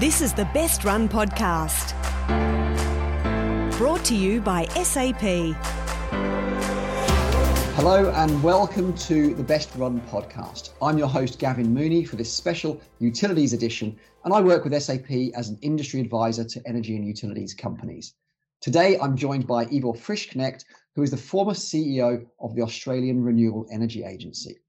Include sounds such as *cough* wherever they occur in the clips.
This is the Best Run Podcast. Brought to you by SAP. Hello and welcome to the Best Run podcast. I'm your host, Gavin Mooney, for this special Utilities edition, and I work with SAP as an industry advisor to energy and utilities companies. Today, I'm joined by Ivor Frischknecht, who is the former CEO of the Australian Renewable Energy Agency.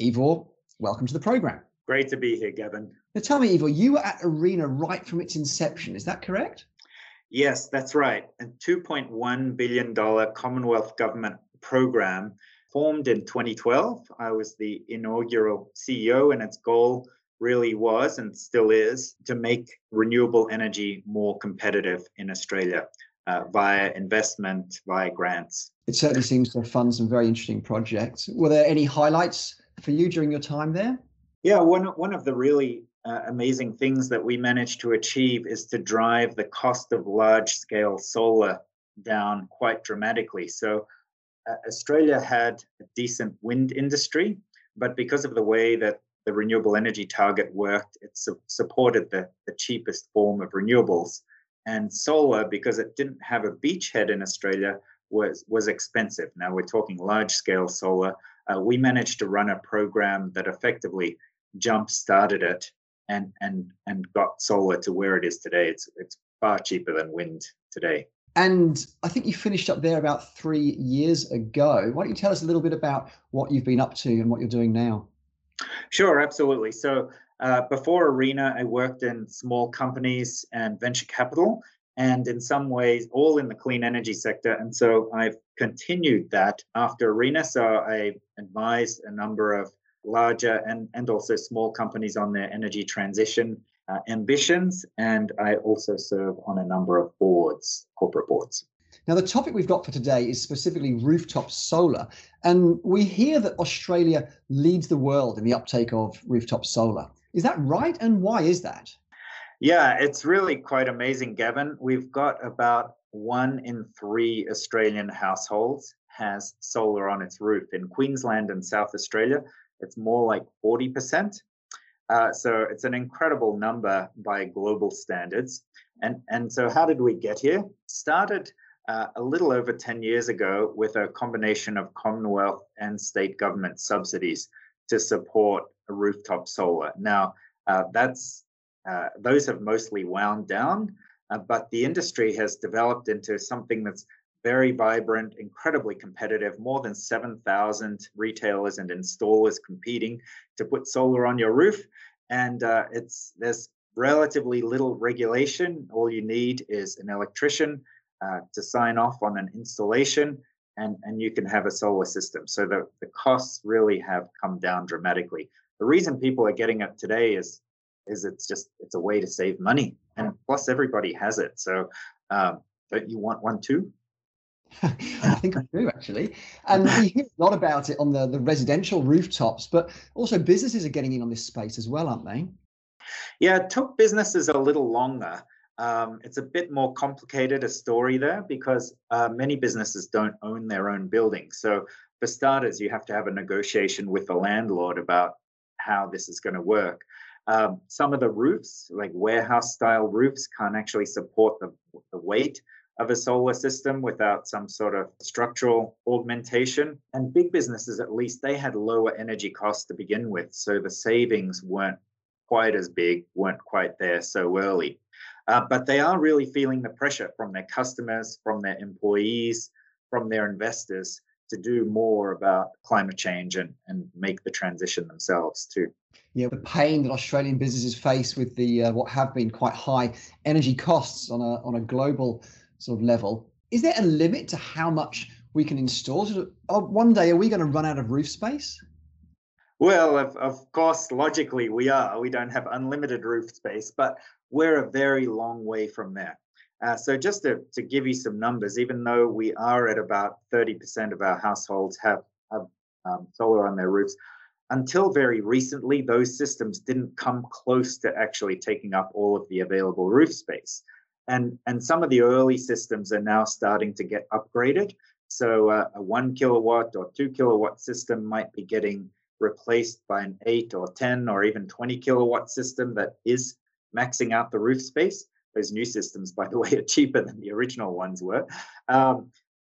Ivor, welcome to the program. Great to be here, Gavin. Now, tell me, Ivor, you were at ARENA right from its inception. Is that correct? Yes, that's right. A $2.1 billion Commonwealth government program formed in 2012. I was the inaugural CEO, and its goal really was and still is to make renewable energy more competitive in Australia uh, via investment, via grants. It certainly seems to fund some very interesting projects. Were there any highlights for you during your time there? Yeah, one, one of the really uh, amazing things that we managed to achieve is to drive the cost of large scale solar down quite dramatically. So, uh, Australia had a decent wind industry, but because of the way that the renewable energy target worked, it su- supported the, the cheapest form of renewables. And solar, because it didn't have a beachhead in Australia, was, was expensive. Now we're talking large scale solar. Uh, we managed to run a program that effectively jump started it and and and got solar to where it is today. It's it's far cheaper than wind today. And I think you finished up there about three years ago. Why don't you tell us a little bit about what you've been up to and what you're doing now? Sure, absolutely. So uh, before Arena, I worked in small companies and venture capital, and in some ways, all in the clean energy sector. And so I've continued that after Arena. So I advised a number of larger and, and also small companies on their energy transition uh, ambitions. And I also serve on a number of boards, corporate boards. Now, the topic we've got for today is specifically rooftop solar. And we hear that Australia leads the world in the uptake of rooftop solar. Is that right? And why is that? Yeah, it's really quite amazing, Gavin. We've got about one in three Australian households has solar on its roof. In Queensland and South Australia, it's more like 40%. Uh, so it's an incredible number by global standards. And, and so, how did we get here? Started uh, a little over 10 years ago with a combination of Commonwealth and state government subsidies to support rooftop solar. Now, uh, that's uh, those have mostly wound down, uh, but the industry has developed into something that's very vibrant, incredibly competitive, more than 7,000 retailers and installers competing to put solar on your roof. And uh, it's there's relatively little regulation. All you need is an electrician uh, to sign off on an installation, and, and you can have a solar system. So the, the costs really have come down dramatically. The reason people are getting it today is is it's just it's a way to save money, and plus everybody has it. So um, don't you want one too? *laughs* I think I do actually. And we hear a lot about it on the, the residential rooftops, but also businesses are getting in on this space as well, aren't they? Yeah, it took businesses a little longer. Um, it's a bit more complicated a story there because uh, many businesses don't own their own buildings. So, for starters, you have to have a negotiation with the landlord about how this is going to work. Um, some of the roofs, like warehouse style roofs, can't actually support the, the weight of a solar system without some sort of structural augmentation. And big businesses, at least, they had lower energy costs to begin with. So the savings weren't quite as big, weren't quite there so early. Uh, but they are really feeling the pressure from their customers, from their employees, from their investors to do more about climate change and, and make the transition themselves too. Yeah, the pain that Australian businesses face with the uh, what have been quite high energy costs on a on a global sort of level. Is there a limit to how much we can install? Oh, one day, are we going to run out of roof space? Well, of, of course, logically, we are. We don't have unlimited roof space, but we're a very long way from there. Uh, so, just to, to give you some numbers, even though we are at about 30% of our households have, have um, solar on their roofs, until very recently, those systems didn't come close to actually taking up all of the available roof space and and some of the early systems are now starting to get upgraded so uh, a one kilowatt or two kilowatt system might be getting replaced by an eight or 10 or even 20 kilowatt system that is maxing out the roof space. Those new systems, by the *laughs* way, are cheaper than the original ones were. Um,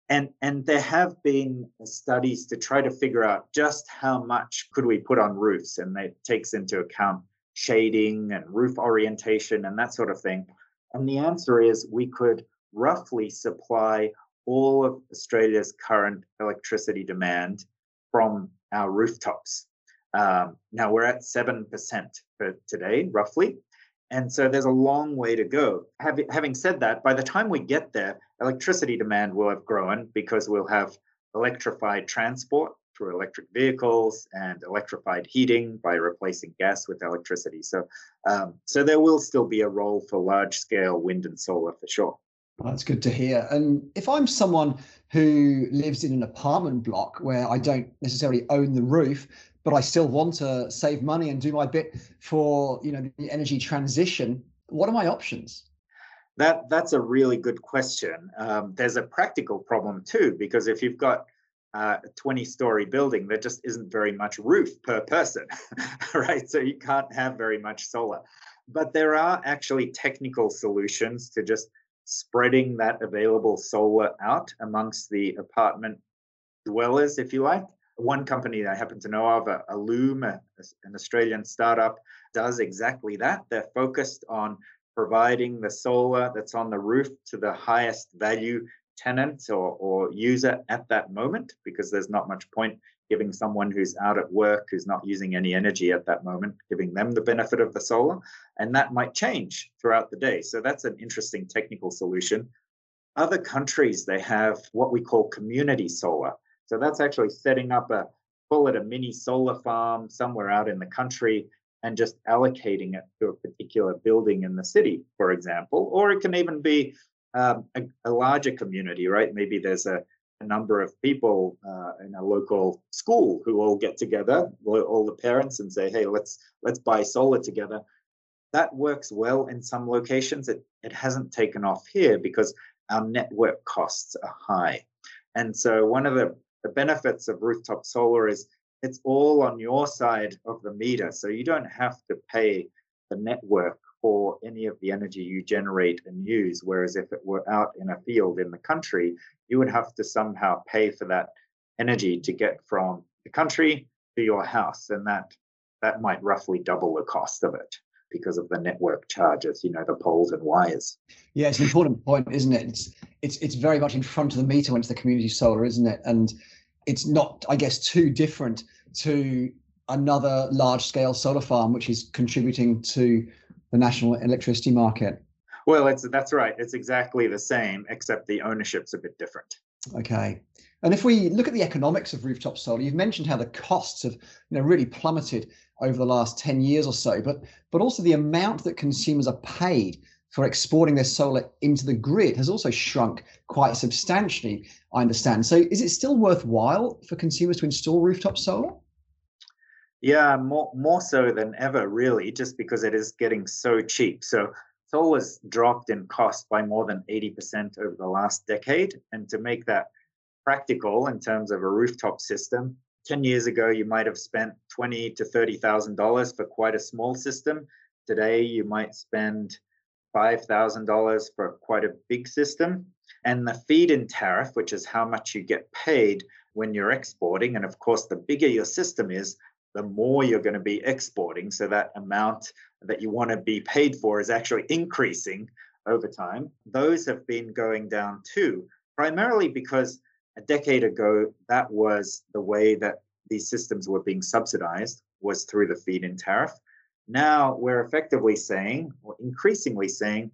and, and there have been studies to try to figure out just how much could we put on roofs, and that takes into account shading and roof orientation and that sort of thing. And the answer is we could roughly supply all of Australia's current electricity demand from our rooftops. Um, now we're at 7% for today, roughly. And so there's a long way to go. having said that, by the time we get there, electricity demand will have grown because we'll have electrified transport through electric vehicles and electrified heating by replacing gas with electricity. So, um, so there will still be a role for large scale wind and solar for sure. that's good to hear. And if I'm someone who lives in an apartment block where I don't necessarily own the roof, but I still want to save money and do my bit for you know the energy transition. What are my options? That that's a really good question. Um, there's a practical problem too because if you've got uh, a 20 story building, there just isn't very much roof per person, *laughs* right? So you can't have very much solar. But there are actually technical solutions to just spreading that available solar out amongst the apartment dwellers, if you like one company that I happen to know of, Allume, an Australian startup, does exactly that. They're focused on providing the solar that's on the roof to the highest value tenant or, or user at that moment, because there's not much point giving someone who's out at work, who's not using any energy at that moment, giving them the benefit of the solar. And that might change throughout the day. So that's an interesting technical solution. Other countries, they have what we call community solar. So that's actually setting up a, call it a mini solar farm somewhere out in the country and just allocating it to a particular building in the city, for example. Or it can even be um, a, a, larger community, right? Maybe there's a, a number of people uh, in a local school who all get together, all the parents, and say, "Hey, let's let's buy solar together." That works well in some locations. It it hasn't taken off here because our network costs are high. And so one of the the benefits of rooftop solar is it's all on your side of the meter. So you don't have to pay the network for any of the energy you generate and use. Whereas if it were out in a field in the country, you would have to somehow pay for that energy to get from the country to your house. And that that might roughly double the cost of it because of the network charges, you know, the poles and wires. Yeah, it's an important point, isn't it? It's it's it's very much in front of the meter when it's the community solar, isn't it? And it's not, I guess, too different to another large scale solar farm, which is contributing to the national electricity market. Well, it's that's right. It's exactly the same, except the ownership's a bit different. Okay. And if we look at the economics of rooftop solar, you've mentioned how the costs have you know, really plummeted over the last 10 years or so, but but also the amount that consumers are paid for exporting their solar into the grid has also shrunk quite substantially, I understand. So is it still worthwhile for consumers to install rooftop solar? Yeah, more more so than ever, really, just because it is getting so cheap. So solar's dropped in cost by more than 80% over the last decade. And to make that practical in terms of a rooftop system, 10 years ago you might have spent twenty to thirty thousand dollars for quite a small system. Today you might spend $5,000 for quite a big system. And the feed in tariff, which is how much you get paid when you're exporting. And of course, the bigger your system is, the more you're going to be exporting. So that amount that you want to be paid for is actually increasing over time. Those have been going down too, primarily because a decade ago, that was the way that these systems were being subsidized was through the feed-in tariff. Now we're effectively saying, or increasingly saying,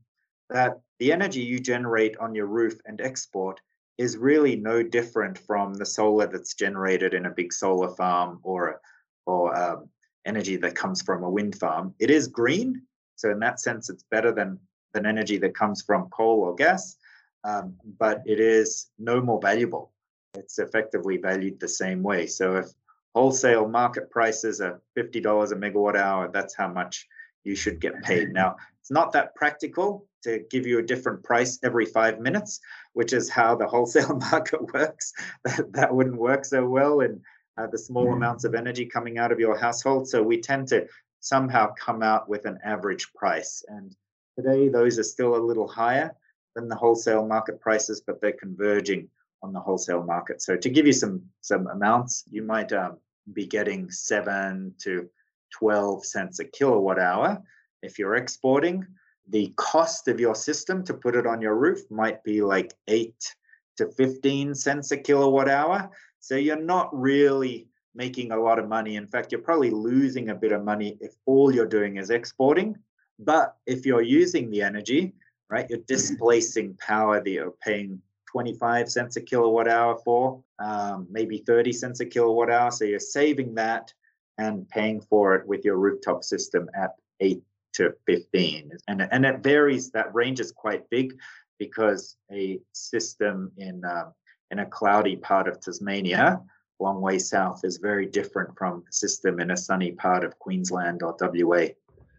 that the energy you generate on your roof and export is really no different from the solar that's generated in a big solar farm or or um, energy that comes from a wind farm. It is green, so in that sense, it's better than than energy that comes from coal or gas, um, but it is no more valuable. It's effectively valued the same way. So if wholesale market prices are $50 a megawatt hour. That's how much you should get paid. *laughs* Now, it's not that practical to give you a different price every five minutes, which is how the wholesale *laughs* market works. That, that wouldn't work so well in uh, the small amounts of energy coming out of your household. So we tend to somehow come out with an average price. And today, those are still a little higher than the wholesale market prices, but they're converging on the wholesale market. So to give you some some amounts, you might um, be getting seven to 12 cents a kilowatt hour if you're exporting. The cost of your system to put it on your roof might be like eight to 15 cents a kilowatt hour. So you're not really making a lot of money. In fact, you're probably losing a bit of money if all you're doing is exporting. But if you're using the energy, right, you're displacing power that you're paying 25 cents a kilowatt hour for, um, maybe 30 cents a kilowatt hour. So you're saving that and paying for it with your rooftop system at 8 to 15. And, and it varies, that range is quite big because a system in, uh, in a cloudy part of Tasmania long way south is very different from a system in a sunny part of Queensland or WA.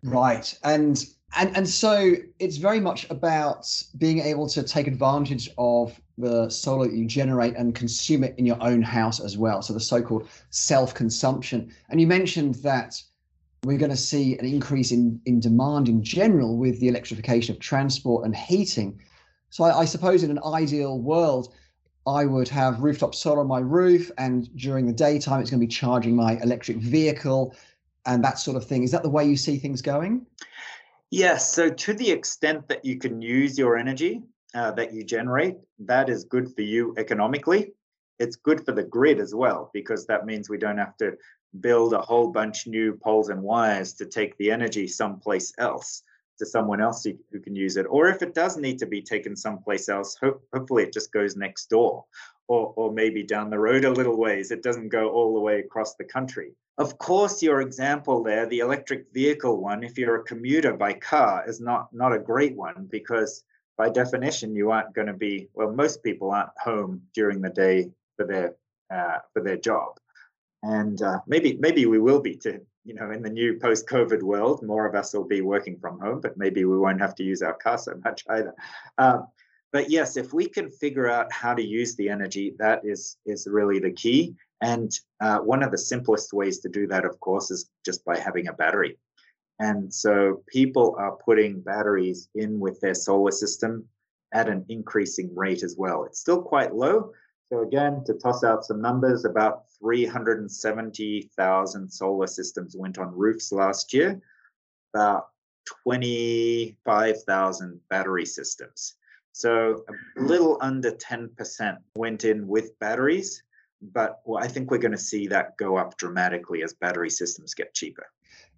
Right. And and and so it's very much about being able to take advantage of the solar you generate and consume it in your own house as well. So the so-called self-consumption. And you mentioned that we're going to see an increase in in demand in general with the electrification of transport and heating. So I, I suppose in an ideal world, I would have rooftop solar on my roof, and during the daytime, it's going to be charging my electric vehicle and that sort of thing. Is that the way you see things going? Yes. So, to the extent that you can use your energy uh, that you generate, that is good for you economically. It's good for the grid as well, because that means we don't have to build a whole bunch new poles and wires to take the energy someplace else to someone else who, can use it. Or if it does need to be taken someplace else, ho- hopefully it just goes next door or, or maybe down the road a little ways. It doesn't go all the way across the country. Of course, your example there, the electric vehicle one, if you're a commuter by car, is not, not a great one because by definition, you aren't going to be, well, most people aren't home during the day for their, uh, for their job. And uh, maybe maybe we will be to you know, in the new post-COVID world, more of us will be working from home, but maybe we won't have to use our car so much either. Um, but yes, if we can figure out how to use the energy, that is is really the key. And uh, one of the simplest ways to do that, of course, is just by having a battery. And so people are putting batteries in with their solar system at an increasing rate as well. It's still quite low, so again, to toss out some numbers, about 370,000 solar systems went on roofs last year, about 25,000 battery systems. So a little under 10% went in with batteries, but well, I think we're going to see that go up dramatically as battery systems get cheaper.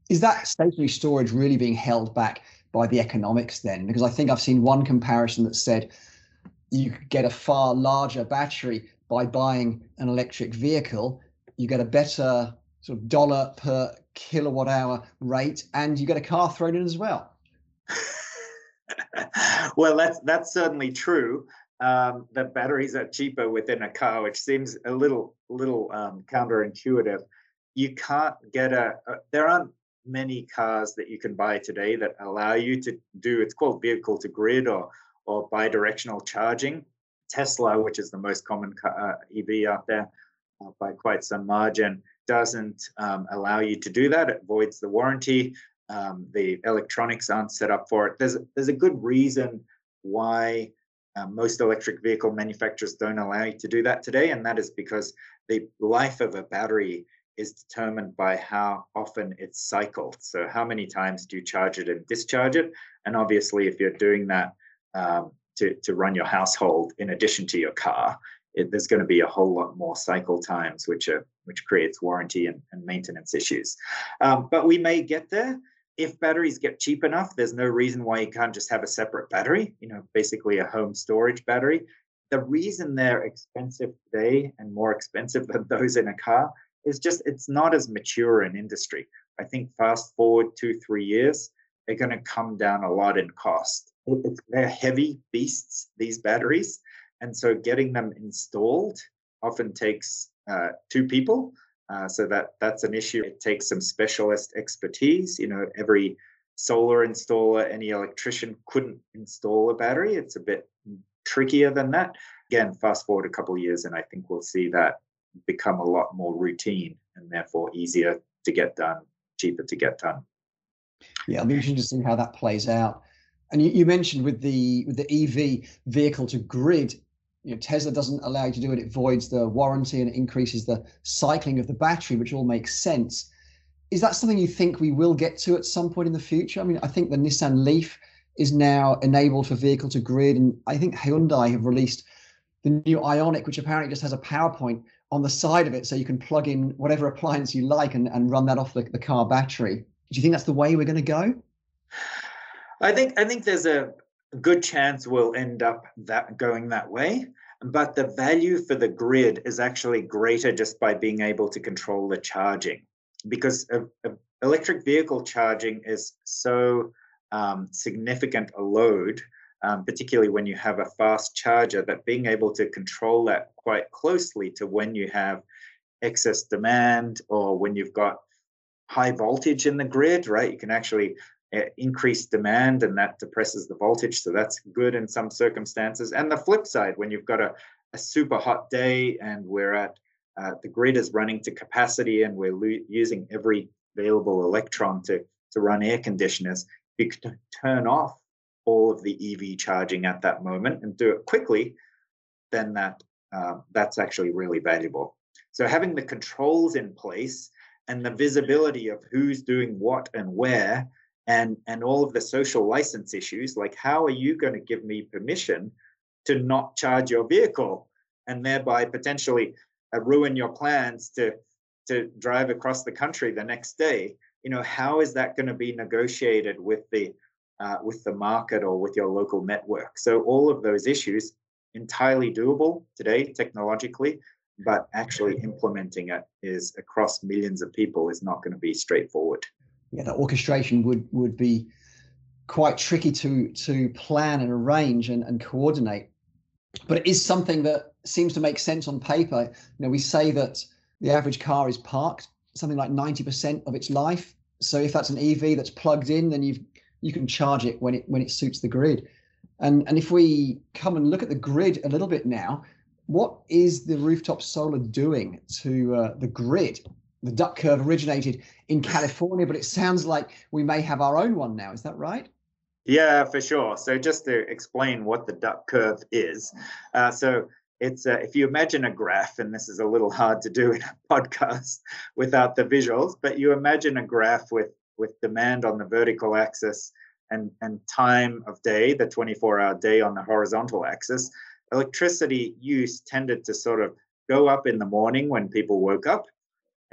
Is that stationary storage really being held back by the economics then? Because I think I've seen one comparison that said you could get a far larger battery by buying an electric vehicle. You get a better sort of dollar per kilowatt hour rate, and you get a car thrown in as well. *laughs* *laughs* well, that's that's certainly true. Um, that batteries are cheaper within a car, which seems a little little um, counterintuitive. You can't get a, a there aren't many cars that you can buy today that allow you to do it's called vehicle to grid or or bidirectional charging. Tesla, which is the most common uh, EV out there uh, by quite some margin, doesn't um, allow you to do that. It voids the warranty. Um, the electronics aren't set up for it. There's there's a good reason why uh, most electric vehicle manufacturers don't allow you to do that today, and that is because the life of a battery is determined by how often it's cycled. So how many times do you charge it and discharge it? And obviously, if you're doing that um, to, to run your household in addition to your car, it, there's going to be a whole lot more cycle times, which are which creates warranty and, and maintenance issues. Um, but we may get there if batteries get cheap enough. There's no reason why you can't just have a separate battery. You know, basically a home storage battery. The reason they're expensive today and more expensive *laughs* than those in a car is just it's not as mature an industry. I think fast forward two three years, they're going to come down a lot in cost they're heavy beasts, these batteries. And so getting them installed often takes uh, two people. Uh, so that that's an issue. It takes some specialist expertise. You know, every solar installer, any electrician couldn't install a battery. It's a bit trickier than that. Again, fast forward a couple of years, and I think we'll see that become a lot more routine and therefore easier to get done, cheaper to get done. Yeah, I'll be interested to see how that plays out. And you, you mentioned with the with the EV vehicle to grid, you know, Tesla doesn't allow you to do it. It voids the warranty and it increases the cycling of the battery, which all makes sense. Is that something you think we will get to at some point in the future? I mean, I think the Nissan Leaf is now enabled for vehicle to grid, and I think Hyundai have released the new Ioniq, which apparently just has a PowerPoint on the side of it, so you can plug in whatever appliance you like and, and run that off the, the car battery. Do you think that's the way we're going to go? I think I think there's a good chance we'll end up that going that way. But the value for the grid is actually greater just by being able to control the charging, because electric vehicle charging is so um, significant a load, um, particularly when you have a fast charger, that being able to control that quite closely to when you have excess demand or when you've got high voltage in the grid, right? You can actually uh, increase demand and that depresses the voltage. So that's good in some circumstances. And the flip side, when you've got a, a super hot day and we're at uh, the grid is running to capacity and we're lo- using every available electron to, to run air conditioners, you can turn off all of the EV charging at that moment and do it quickly, then that uh, that's actually really valuable. So having the controls in place and the visibility of who's doing what and where and and all of the social license issues like how are you going to give me permission to not charge your vehicle and thereby potentially uh, ruin your plans to to drive across the country the next day? You know how is that going to be negotiated with the uh, with the market or with your local network? So all of those issues entirely doable today technologically but actually *laughs* implementing it is across millions of people is not going to be straightforward yeah, the orchestration would would be quite tricky to to plan and arrange and, and coordinate. But it is something that seems to make sense on paper. You know, we say that the average car is parked something like 90% of its life. So if that's an EV that's plugged in, then you've you can charge it when it when it suits the grid. And and if we come and look at the grid a little bit now, what is the rooftop solar doing to uh, the grid? The duck curve originated in California, but it sounds like we may have our own one now. Is that right? Yeah, for sure. So just to explain what the duck curve is, uh, so it's uh, if you imagine a graph, and this is a little hard to do in a *laughs* podcast without the visuals, but you imagine a graph with with demand on the vertical axis and and time of day, the 24-hour day on the horizontal axis. Electricity use tended to sort of go up in the morning when people woke up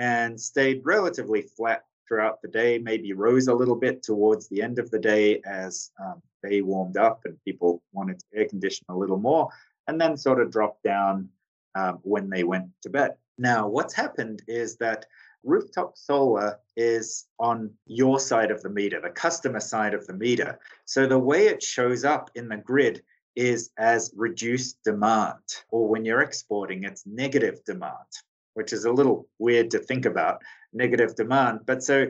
and stayed relatively flat throughout the day, maybe rose a little bit towards the end of the day as um, they warmed up and people wanted to air condition a little more, and then sort of dropped down um, when they went to bed. Now, what's happened is that rooftop solar is on your side of the meter, the customer side of the meter. So the way it shows up in the grid is as reduced demand, or when you're exporting, it's negative demand which is a little weird to think about negative demand. But so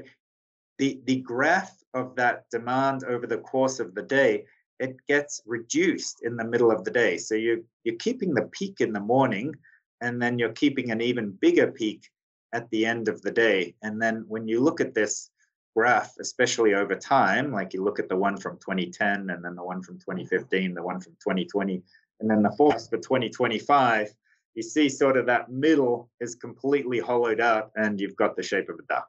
the the graph of that demand over the course of the day it gets reduced in the middle of the day. So you you're keeping the peak in the morning, and then you're keeping an even bigger peak at the end of the day. And then when you look at this graph, especially over time, like you look at the one from 2010 and then the one from 2015, the one from 2020, and then the forecast for 2025, you see sort of that middle is completely hollowed out and you've got the shape of a duck.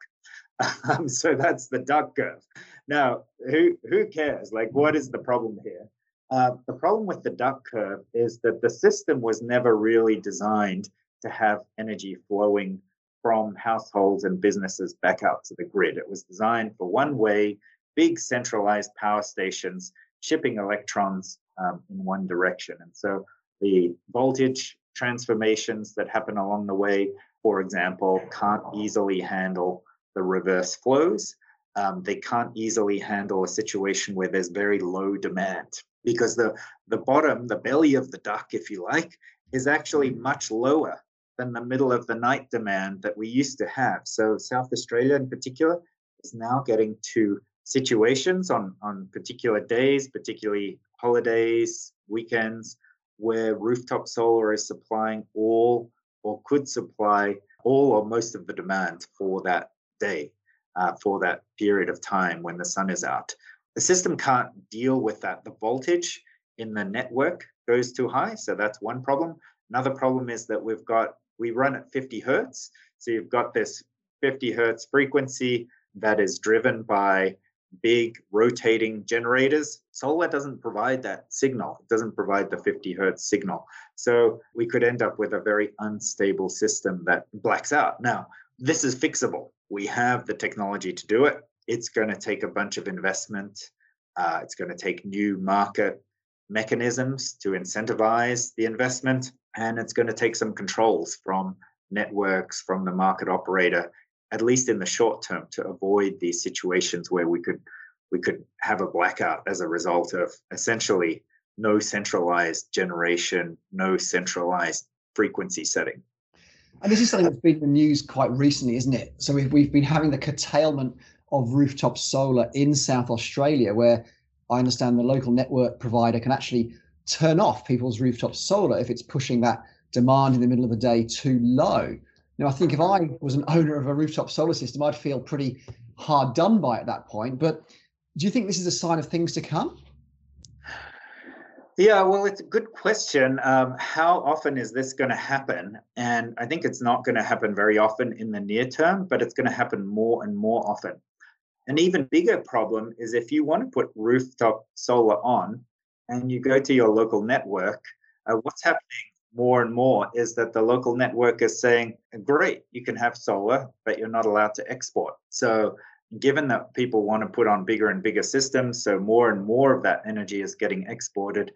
*laughs* Um, so that's the duck curve. Now, who, who cares? Like, what is the problem here? Uh, the problem with the duck curve is that the system was never really designed to have energy flowing from households and businesses back out to the grid. It was designed for one way, big centralized power stations shipping electrons um, in one direction. And so the voltage transformations that happen along the way, for example, can't easily handle the reverse flows. Um, they can't easily handle a situation where there's very low demand because the, the bottom, the belly of the duck, if you like, is actually much lower than the middle of the night demand that we used to have. So South Australia in particular is now getting to situations on, on particular days, particularly holidays, weekends, where rooftop solar is supplying all or could supply all or most of the demand for that day. uh, for that period of time when the sun is out. The system can't deal with that. The voltage in the network goes too high, so that's one problem. Another problem is that we've got we run at 50 hertz, so you've got this 50 hertz frequency that is driven by big rotating generators. Solar doesn't provide that signal. It doesn't provide the 50 hertz signal. So we could end up with a very unstable system that blacks out. Now, this is fixable. We have the technology to do it. It's going to take a bunch of investment. Uh, it's going to take new market mechanisms to incentivize the investment. And it's going to take some controls from networks, from the market operator at least in the short term, to avoid these situations where we could we could have a blackout as a result of essentially no centralized generation, no centralized frequency setting. And this is something that's been in the news quite recently, isn't it? So we've, we've been having the curtailment of rooftop solar in South Australia, where I understand the local network provider can actually turn off people's rooftop solar if it's pushing that demand in the middle of the day too low. Now, I think if I was an owner of a rooftop solar system, I'd feel pretty hard done by at that point. But do you think this is a sign of things to come? Yeah, well, it's a good question. Um, how often is this going to happen? And I think it's not going to happen very often in the near term, but it's going to happen more and more often. An even bigger problem is if you want to put rooftop solar on and you go to your local network, uh, what's happening more and more is that the local network is saying, great, you can have solar, but you're not allowed to export. So, given that people want to put on bigger and bigger systems, so more and more of that energy is getting exported,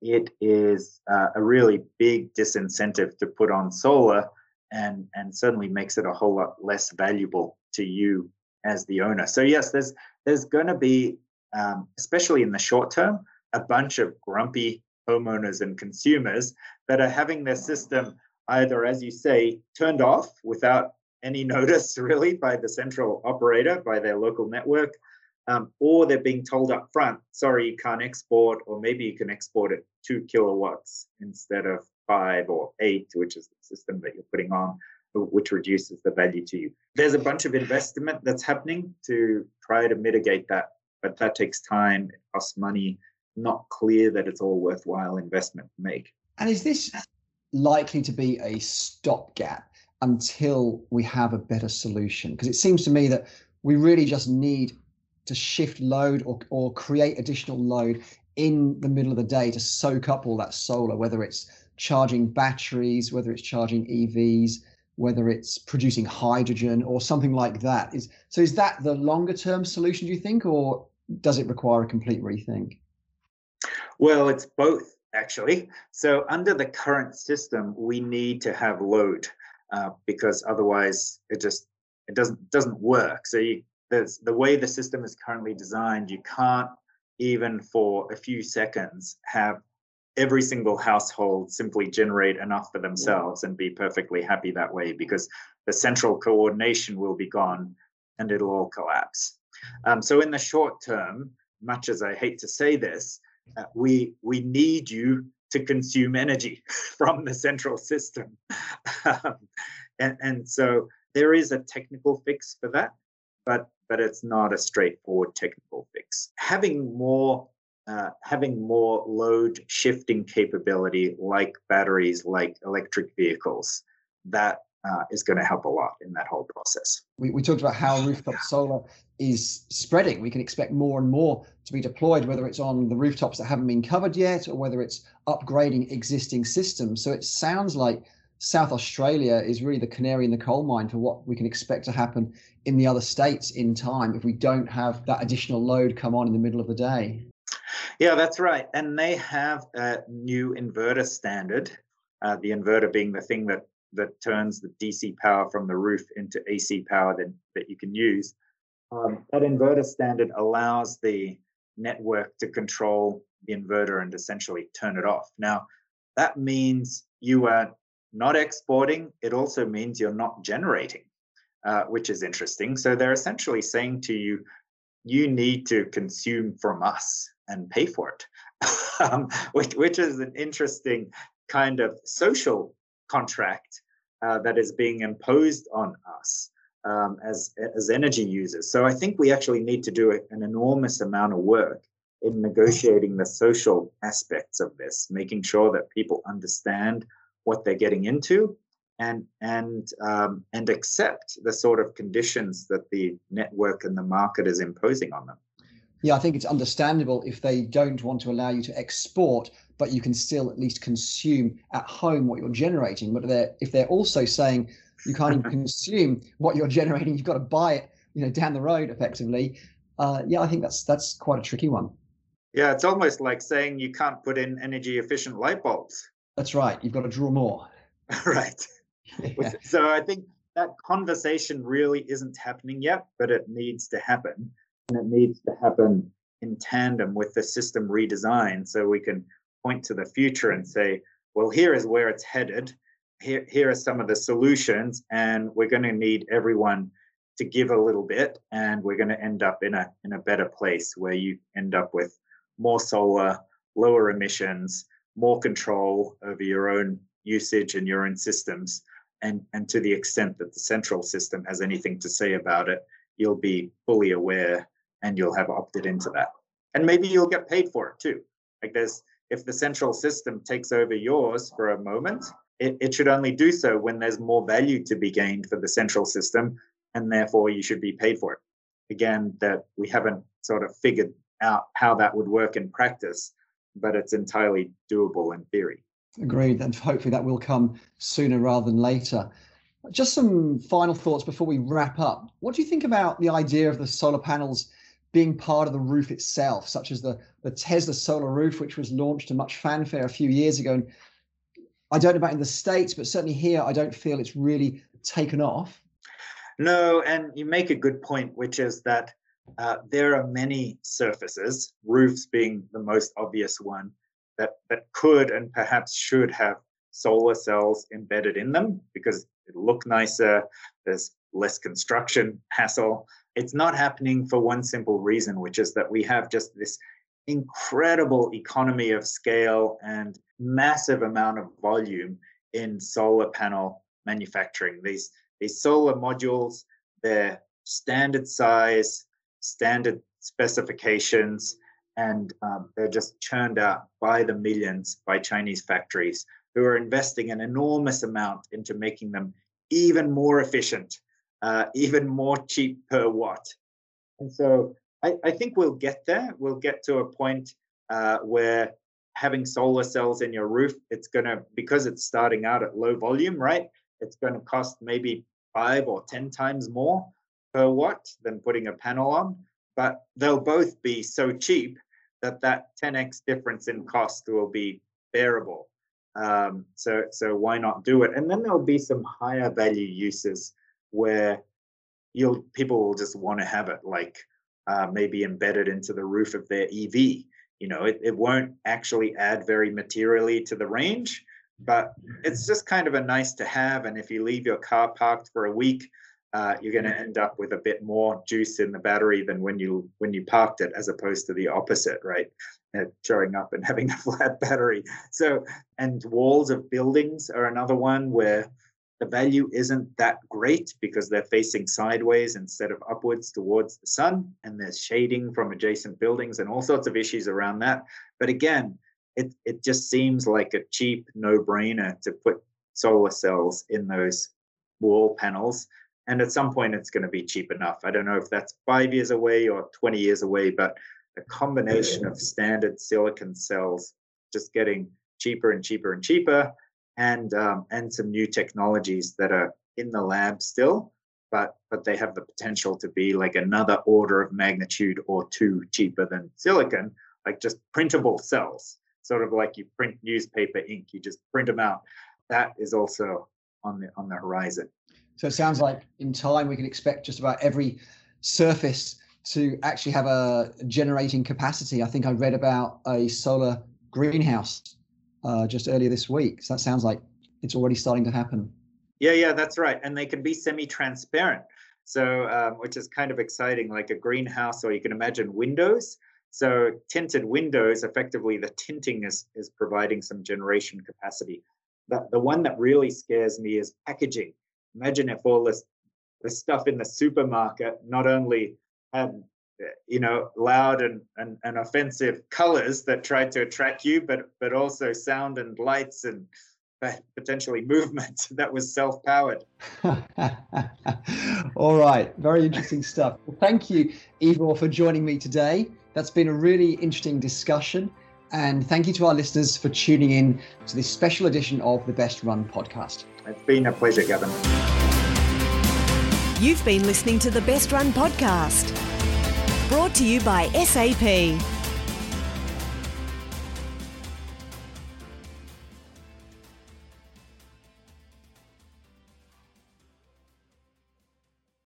it is uh, a really big disincentive to put on solar and, and certainly makes it a whole lot less valuable to you as the owner. So, yes, there's, there's going to be, um, especially in the short term, a bunch of grumpy homeowners and consumers that are having their system either, as you say, turned off without any *laughs* notice really by the central operator, by their local network, um, or they're being told up front, sorry, you can't export, or maybe you can export at two kilowatts instead of five or eight, which is the system that you're putting on, which reduces the value to you. There's a bunch of investment that's happening to try to mitigate that, but that takes time, it costs money, not clear that it's all worthwhile investment to make. And is this likely to be a stopgap until we have a better solution? Because it seems to me that we really just need to shift load or, or create additional load in the middle of the day to soak up all that solar, whether it's charging batteries, whether it's charging EVs, whether it's producing hydrogen or something like that. Is so is that the longer term solution, do you think, or does it require a complete rethink? Well, it's both actually. So under the current system, we need to have load uh, because otherwise it just it doesn't doesn't work. So you, there's the way the system is currently designed, you can't even for a few seconds have every single household simply generate enough for themselves and be perfectly happy that way because the central coordination will be gone and it'll all collapse. Um, so in the short term, much as I hate to say this, uh, we we need you to consume energy *laughs* from the central system. Um, and, and so there is a technical fix for that but but it's not a straightforward technical fix. Having more uh, having more load shifting capability like batteries like electric vehicles that uh, is going to help a lot in that whole process. We, we talked about how rooftop solar is spreading. We can expect more and more to be deployed, whether it's on the rooftops that haven't been covered yet or whether it's upgrading existing systems. So it sounds like South Australia is really the canary in the coal mine for what we can expect to happen in the other states in time if we don't have that additional load come on in the middle of the day. Yeah, that's right. And they have a new inverter standard, uh, the inverter being the thing that that turns the DC power from the roof into AC power that, that you can use. Um, that inverter standard allows the network to control the inverter and essentially turn it off. Now, that means you are not exporting. It also means you're not generating, uh, which is interesting. So they're essentially saying to you, you need to consume from us and pay for it, *laughs* um, which, which is an interesting kind of social contract uh, that is being imposed on us. um, as as energy users. So I think we actually need to do an enormous amount of work in negotiating the social aspects of this, making sure that people understand what they're getting into and and um, and accept the sort of conditions that the network and the market is imposing on them. Yeah, I think it's understandable if they don't want to allow you to export, but you can still at least consume at home what you're generating. But they're, if they're also saying you can't even *laughs* consume what you're generating, you've got to buy it, you know, down the road effectively. Uh, yeah, I think that's that's quite a tricky one. Yeah, it's almost like saying you can't put in energy efficient light bulbs. That's right. You've got to draw more. *laughs* right. *laughs* Yeah. So I think that conversation really isn't happening yet, but it needs to happen. And it needs to happen in tandem with the system redesign so we can point to the future and say, well, here is where it's headed. Here, here are some of the solutions, and we're going to need everyone to give a little bit, and we're going to end up in a in a better place where you end up with more solar, lower emissions, more control over your own usage and your own systems. And, and to the extent that the central system has anything to say about it, you'll be fully aware and you'll have opted into that. And maybe you'll get paid for it too. Like there's, if the central system takes over yours for a moment, it, it should only do so when there's more value to be gained for the central system, and therefore you should be paid for it. Again, that we haven't sort of figured out how that would work in practice, but it's entirely doable in theory. Agreed, and hopefully that will come sooner rather than later. Just some final thoughts before we wrap up. What do you think about the idea of the solar panels being part of the roof itself, such as the, the Tesla solar roof, which was launched to much fanfare a few years ago? And I don't know about in the States, but certainly here, I don't feel it's really taken off. No, and you make a good point, which is that uh, there are many surfaces, roofs being the most obvious one, that, that could and perhaps should have solar cells embedded in them because it look nicer, there's less construction hassle. It's not happening for one simple reason, which is that we have just this incredible economy of scale and massive amount of volume in solar panel manufacturing. These these solar modules, they're standard size, standard specifications, and um, they're just churned out by the millions by Chinese factories who are investing an enormous amount into making them even more efficient, uh, even more cheap per watt. And so I, I, think we'll get there. We'll get to a point uh, where having solar cells in your roof, it's going to, because it's starting out at low volume, right? It's going to cost maybe five or 10 times more per watt than putting a panel on, but they'll both be so cheap that that 10x difference in cost will be bearable. Um, so, so why not do it? And then there'll be some higher value uses where you'll people will just want to have it, like uh, maybe embedded into the roof of their EV. You know, it, it won't actually add very materially to the range, but it's just kind of a nice to have. And if you leave your car parked for a week, uh, you're going to end up with a bit more juice in the battery than when you when you parked it, as opposed to the opposite, right? Uh, showing up and *laughs* having a flat battery. So, and walls of buildings are another one where the value isn't that great because they're facing sideways instead of upwards towards the sun, and there's shading from adjacent buildings and all sorts of issues around that. But again, it it just seems like a cheap no-brainer to put solar cells in those wall panels and at some point it's going to be cheap enough i don't know if that's five years away or 20 years away but a combination of standard silicon cells just getting cheaper and cheaper and cheaper and um, and some new technologies that are in the lab still but but they have the potential to be like another order of magnitude or two cheaper than silicon like just printable cells. Sort of like you print newspaper ink you just print them out. That is also on the on the horizon. So it sounds like in time we can expect just about every surface to actually have a generating capacity. I think I read about a solar greenhouse uh, just earlier this week. So that sounds like it's already starting to happen. Yeah, yeah, that's right. And they can be semi-transparent, so um, which is kind of exciting, like a greenhouse, or you can imagine windows. So tinted windows, effectively, the tinting is is providing some generation capacity. The, the one that really scares me is packaging imagine if all this the stuff in the supermarket not only had you know loud and, and, and offensive colors that tried to attract you but but also sound and lights and potentially movement *laughs* that was self-powered. *laughs* All right. Very interesting stuff. Well, thank you Ivor for joining me today. That's been a really interesting discussion. And thank you to our listeners for tuning in to this special edition of the best run podcast. It's been a pleasure gavin. You've been listening to the best run podcast Brought to you by SAP.